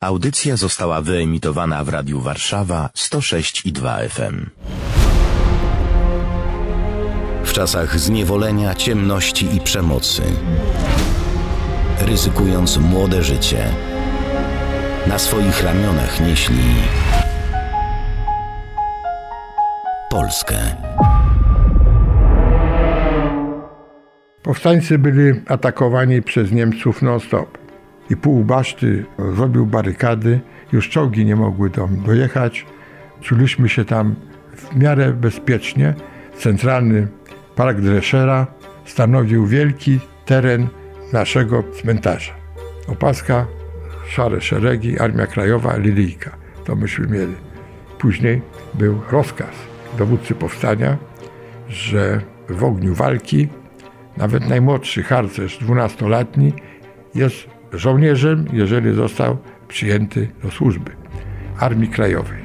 Audycja została wyemitowana w Radiu Warszawa 106 i 2 FM. W czasach zniewolenia, ciemności i przemocy, ryzykując młode życie, na swoich ramionach nieśli Polskę. Powstańcy byli atakowani przez Niemców non-stop. I pół baszty zrobił barykady, już czołgi nie mogły tam dojechać. Czuliśmy się tam w miarę bezpiecznie. Centralny Park Dreschera stanowił wielki teren naszego cmentarza. Opaska, szare szeregi, Armia Krajowa, Lilijka. To myśmy mieli. Później był rozkaz dowódcy powstania, że w ogniu walki nawet najmłodszy harcerz, dwunastolatni, jest żołnierzem, jeżeli został przyjęty do służby Armii Krajowej.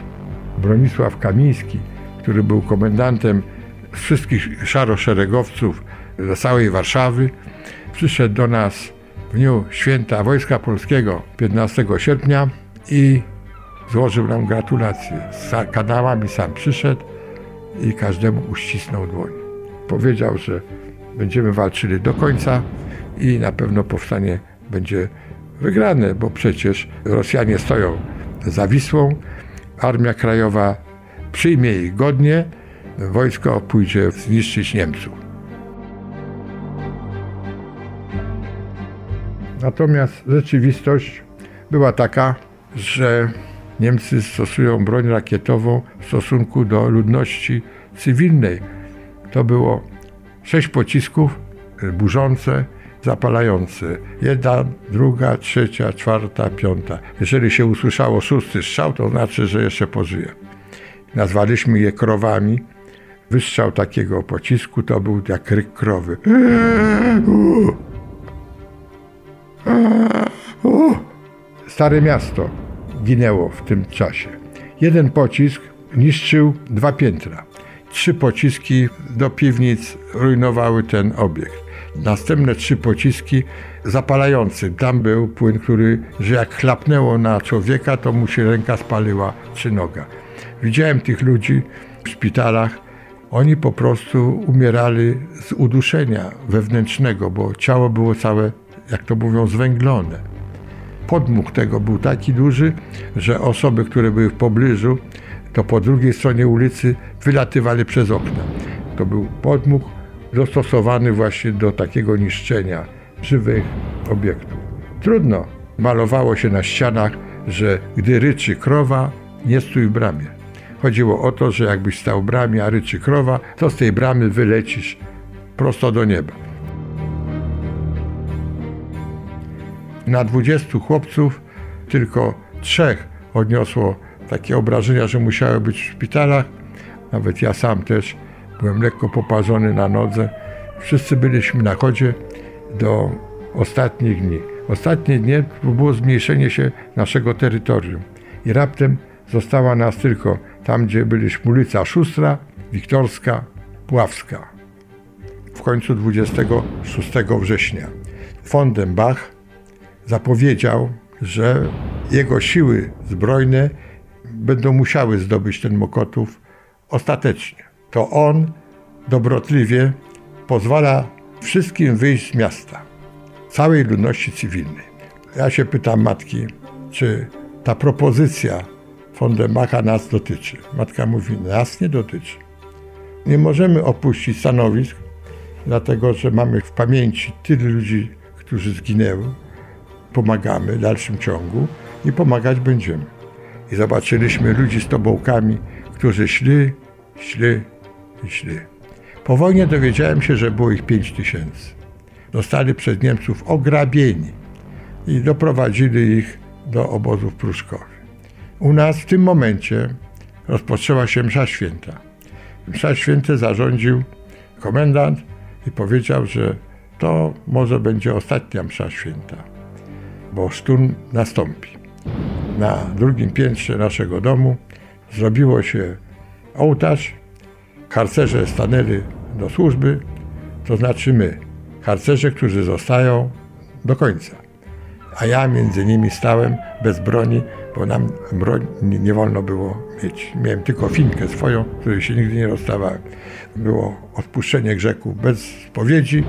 Bronisław Kamiński, który był komendantem wszystkich szaroszeregowców z całej Warszawy, przyszedł do nas w dniu święta Wojska Polskiego 15 sierpnia i złożył nam gratulacje. Z kanałami sam przyszedł i każdemu uścisnął dłoń. Powiedział, że będziemy walczyli do końca i na pewno powstanie będzie wygrane, bo przecież Rosjanie stoją za Wisłą, Armia Krajowa przyjmie ich godnie, wojsko pójdzie zniszczyć Niemców. Natomiast rzeczywistość była taka, że Niemcy stosują broń rakietową w stosunku do ludności cywilnej. To było sześć pocisków burzące, zapalające. Jedna, druga, trzecia, czwarta, piąta. Jeżeli się usłyszało szósty strzał, to znaczy, że jeszcze pożyje. Nazwaliśmy je krowami. Wystrzał takiego pocisku to był jak ryk krowy. Stare miasto ginęło w tym czasie. Jeden pocisk niszczył dwa piętra. Trzy pociski do piwnic rujnowały ten obiekt. Następne trzy pociski zapalający. Tam był płyn, który, że jak chlapnęło na człowieka, to mu się ręka spaliła czy noga. Widziałem tych ludzi w szpitalach. Oni po prostu umierali z uduszenia wewnętrznego, bo ciało było całe, jak to mówią, zwęglone. Podmuch tego był taki duży, że osoby, które były w pobliżu, to po drugiej stronie ulicy wylatywali przez okna. To był podmuch dostosowany właśnie do takiego niszczenia żywych obiektów. Trudno. Malowało się na ścianach, że gdy ryczy krowa, nie stój w bramie. Chodziło o to, że jakbyś stał w bramie, a ryczy krowa, to z tej bramy wylecisz prosto do nieba. Na 20 chłopców tylko trzech odniosło takie obrażenia, że musiały być w szpitalach. Nawet ja sam też byłem lekko poparzony na nodze. Wszyscy byliśmy na chodzie do ostatnich dni. Ostatnie dni było zmniejszenie się naszego terytorium. I raptem została nas tylko tam, gdzie byliśmy ulica Szustra, Wiktorska, Puławska. W końcu 26 września Fondenbach zapowiedział, że jego siły zbrojne będą musiały zdobyć ten Mokotów ostatecznie. To on dobrotliwie pozwala wszystkim wyjść z miasta, całej ludności cywilnej. Ja się pytam matki, czy ta propozycja Fondemacha nas dotyczy. Matka mówi, nas nie dotyczy. Nie możemy opuścić stanowisk, dlatego że mamy w pamięci tylu ludzi, którzy zginęły. Pomagamy w dalszym ciągu i pomagać będziemy. I zobaczyliśmy ludzi z tobołkami, którzy szli, szli szli. Po wojnie dowiedziałem się, że było ich 5 tysięcy. Zostali przez Niemców ograbieni i doprowadzili ich do obozów pruszkowych. U nas w tym momencie rozpoczęła się msza święta. Msza święte zarządził komendant i powiedział, że to może będzie ostatnia msza święta, bo szturm nastąpi. Na drugim piętrze naszego domu zrobiło się ołtarz, harcerze stanęli do służby, to znaczy my, harcerze, którzy zostają do końca. a ja między nimi stałem bez broni, bo nam broń nie wolno było mieć. Miałem tylko finkę swoją, której się nigdy nie rozstawałem. Było odpuszczenie grzeków bez spowiedzi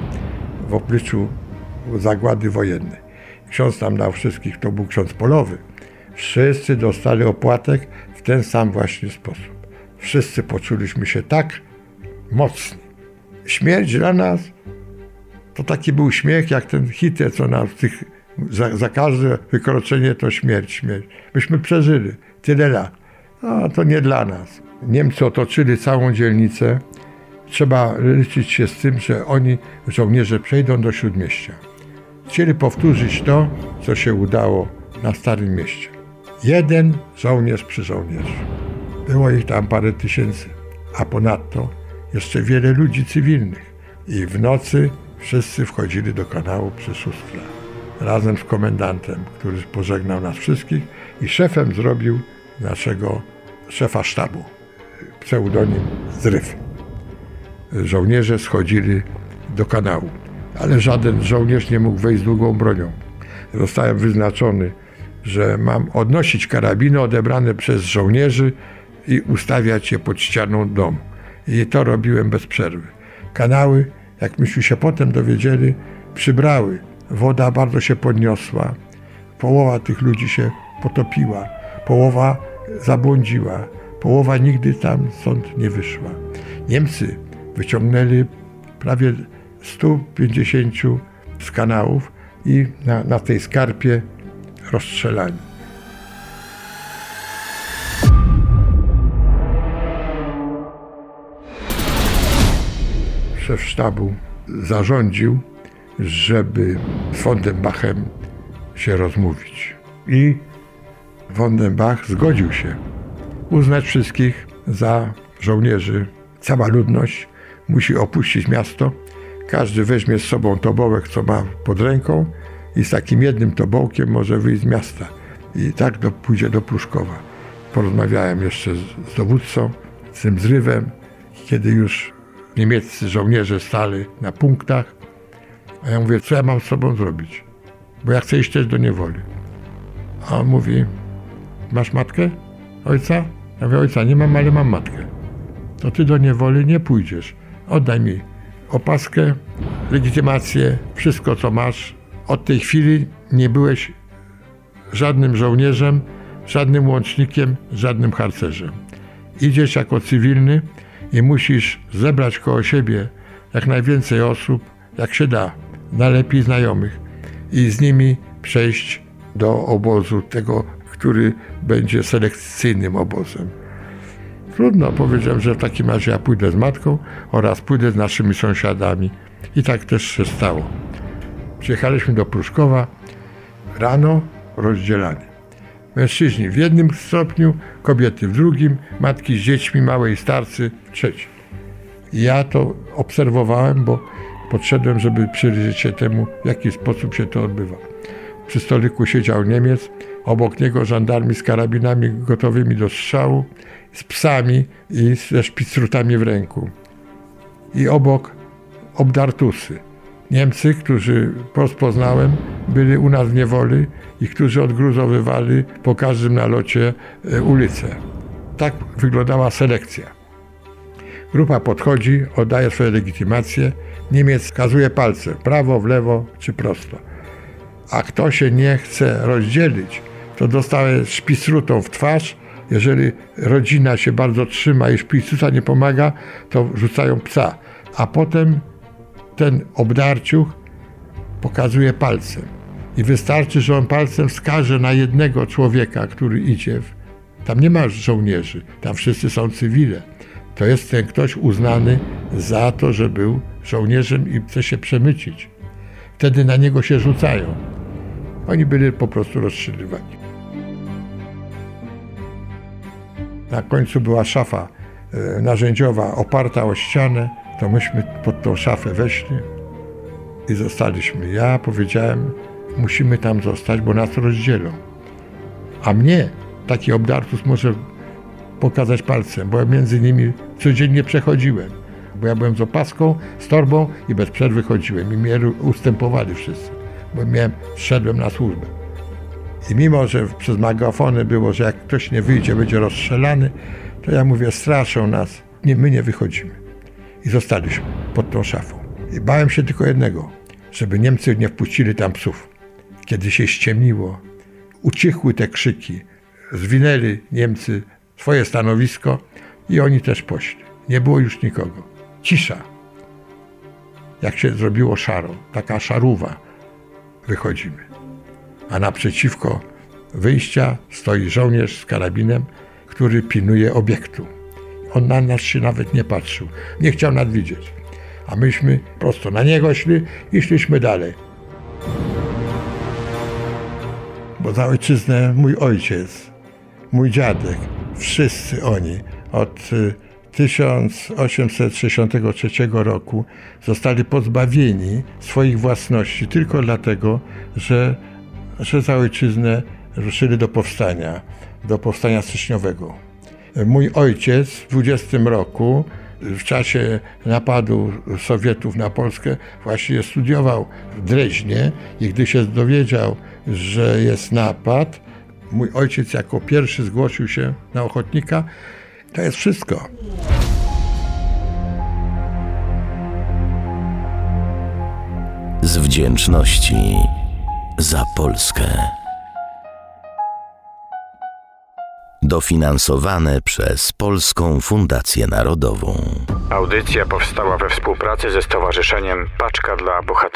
w obliczu zagłady wojennej. Ksiądz nam dał wszystkich, to był ksiądz polowy. Wszyscy dostali opłatek w ten sam właśnie sposób. Wszyscy poczuliśmy się tak mocni. Śmierć dla nas to taki był śmiech, jak ten Hitler, co nas tych, za, za każde wykroczenie to śmierć, śmierć. Myśmy przeżyli tyle lat. No, to nie dla nas. Niemcy otoczyli całą dzielnicę. Trzeba liczyć się z tym, że oni, żołnierze, przejdą do Śródmieścia. Chcieli powtórzyć to, co się udało na Starym Mieście. Jeden żołnierz przy żołnierzu. Było ich tam parę tysięcy, a ponadto jeszcze wiele ludzi cywilnych. I w nocy wszyscy wchodzili do kanału przy szóstce. Razem z komendantem, który pożegnał nas wszystkich i szefem zrobił naszego szefa sztabu, pseudonim Zryf. Żołnierze schodzili do kanału, ale żaden żołnierz nie mógł wejść z długą bronią. Zostałem wyznaczony, że mam odnosić karabiny odebrane przez żołnierzy i ustawiać je pod ścianą domu. I to robiłem bez przerwy. Kanały, jak myśmy się potem dowiedzieli, przybrały. Woda bardzo się podniosła. Połowa tych ludzi się potopiła. Połowa zabłądziła. Połowa nigdy tam stąd nie wyszła. Niemcy wyciągnęli prawie 150 z kanałów i na, na tej skarpie rozstrzelani. Szef sztabu zarządził, żeby z Fondenbachem się rozmówić. I Fondenbach zgodził się uznać wszystkich za żołnierzy. Cała ludność musi opuścić miasto. Każdy weźmie z sobą tobołek, co ma pod ręką i z takim jednym tobołkiem może wyjść z miasta. I tak do, pójdzie do Pruszkowa. Porozmawiałem jeszcze z, z dowódcą, z tym zrywem, kiedy już niemieccy żołnierze stali na punktach. A ja mówię, co ja mam z sobą zrobić? Bo ja chcę iść też do niewoli. A on mówi, masz matkę? Ojca? Ja mówię, ojca nie mam, ale mam matkę. To ty do niewoli nie pójdziesz. Oddaj mi opaskę, legitymację, wszystko co masz. Od tej chwili nie byłeś żadnym żołnierzem, żadnym łącznikiem, żadnym harcerzem. Idziesz jako cywilny i musisz zebrać koło siebie jak najwięcej osób, jak się da, najlepiej znajomych i z nimi przejść do obozu tego, który będzie selekcyjnym obozem. Trudno, powiedziałem, że w takim razie ja pójdę z matką oraz pójdę z naszymi sąsiadami. I tak też się stało. Przyjechaliśmy do Pruszkowa, rano rozdzielani. Mężczyźni w jednym stopniu, kobiety w drugim, matki z dziećmi, małe i starcy w trzecim. Ja to obserwowałem, bo podszedłem, żeby przyjrzeć się temu, w jaki sposób się to odbywa. Przy stoliku siedział Niemiec, obok niego żandarmi z karabinami gotowymi do strzału, z psami i ze szpicrutami w ręku. I obok obdartusy. Niemcy, którzy rozpoznałem, byli u nas w niewoli i którzy odgruzowywali po każdym nalocie e, ulicę. Tak wyglądała selekcja. Grupa podchodzi, oddaje swoje legitymacje. Niemiec kazuje palce, prawo, w lewo czy prosto. A kto się nie chce rozdzielić, to dostaje szpicrutą w twarz. Jeżeli rodzina się bardzo trzyma i szpicruta nie pomaga, to rzucają psa. A potem ten obdarciuch pokazuje palcem. I wystarczy, że on palcem wskaże na jednego człowieka, który idzie. Tam nie ma żołnierzy, tam wszyscy są cywile. To jest ten ktoś uznany za to, że był żołnierzem i chce się przemycić. Wtedy na niego się rzucają. Oni byli po prostu rozstrzeliwani. Na końcu była szafa e, narzędziowa oparta o ścianę to myśmy pod tą szafę weszli i zostaliśmy. Ja powiedziałem, musimy tam zostać, bo nas rozdzielą. A mnie taki obdartus może pokazać palcem, bo ja między nimi codziennie przechodziłem. Bo ja byłem z opaską, z torbą i bez przerwy chodziłem i mnie ustępowali wszyscy. bo miałem, szedłem na służbę. I mimo, że przez megafony było, że jak ktoś nie wyjdzie, będzie rozstrzelany, to ja mówię, straszą nas, nie, my nie wychodzimy. I zostaliśmy pod tą szafą. I bałem się tylko jednego, żeby Niemcy nie wpuścili tam psów. Kiedy się ściemniło, ucichły te krzyki, zwinęli Niemcy swoje stanowisko i oni też poszli. Nie było już nikogo. Cisza. Jak się zrobiło szaro, taka szaruwa, wychodzimy. A naprzeciwko wyjścia stoi żołnierz z karabinem, który pilnuje obiektu. On na nas się nawet nie patrzył, nie chciał nas widzieć. A myśmy prosto na niego szli i szliśmy dalej. Bo za ojczyznę mój ojciec, mój dziadek, wszyscy oni od y, 1863 roku zostali pozbawieni swoich własności tylko dlatego, że, że za ojczyznę ruszyli do powstania, do powstania styczniowego. Mój ojciec w 20 roku, w czasie napadu Sowietów na Polskę, właśnie studiował w Dreźnie i gdy się dowiedział, że jest napad, mój ojciec jako pierwszy zgłosił się na ochotnika. To jest wszystko. Z wdzięczności za Polskę. Dofinansowane przez Polską Fundację Narodową. Audycja powstała we współpracy ze Stowarzyszeniem Paczka dla Bohaterów.